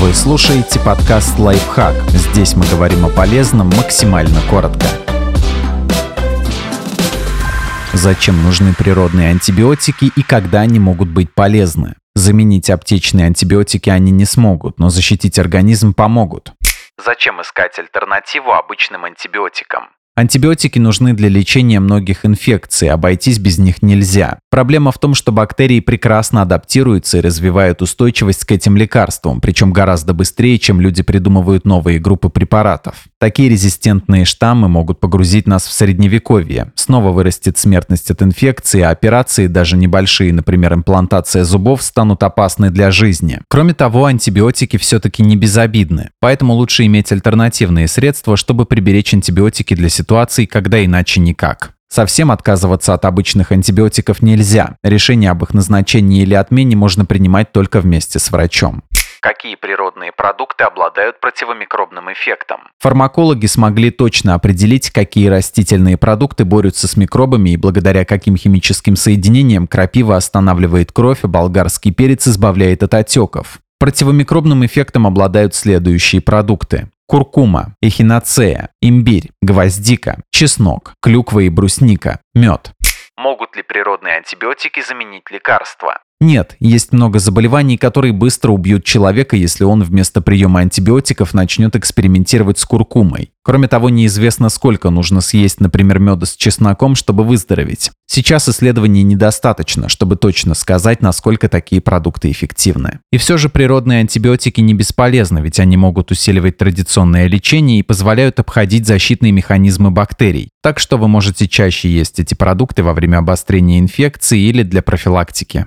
Вы слушаете подкаст «Лайфхак». Здесь мы говорим о полезном максимально коротко. Зачем нужны природные антибиотики и когда они могут быть полезны? Заменить аптечные антибиотики они не смогут, но защитить организм помогут. Зачем искать альтернативу обычным антибиотикам? Антибиотики нужны для лечения многих инфекций, обойтись без них нельзя. Проблема в том, что бактерии прекрасно адаптируются и развивают устойчивость к этим лекарствам, причем гораздо быстрее, чем люди придумывают новые группы препаратов. Такие резистентные штаммы могут погрузить нас в средневековье. Снова вырастет смертность от инфекции, а операции, даже небольшие, например, имплантация зубов, станут опасны для жизни. Кроме того, антибиотики все-таки не безобидны, поэтому лучше иметь альтернативные средства, чтобы приберечь антибиотики для ситуаций, когда иначе никак. Совсем отказываться от обычных антибиотиков нельзя. Решение об их назначении или отмене можно принимать только вместе с врачом. Какие природные продукты обладают противомикробным эффектом? Фармакологи смогли точно определить, какие растительные продукты борются с микробами и благодаря каким химическим соединениям крапива останавливает кровь, а болгарский перец избавляет от отеков. Противомикробным эффектом обладают следующие продукты куркума, эхиноцея, имбирь, гвоздика, чеснок, клюква и брусника, мед. Могут ли природные антибиотики заменить лекарства? Нет, есть много заболеваний, которые быстро убьют человека, если он вместо приема антибиотиков начнет экспериментировать с куркумой. Кроме того, неизвестно, сколько нужно съесть, например, меда с чесноком, чтобы выздороветь. Сейчас исследований недостаточно, чтобы точно сказать, насколько такие продукты эффективны. И все же природные антибиотики не бесполезны, ведь они могут усиливать традиционное лечение и позволяют обходить защитные механизмы бактерий. Так что вы можете чаще есть эти продукты во время обострения инфекции или для профилактики.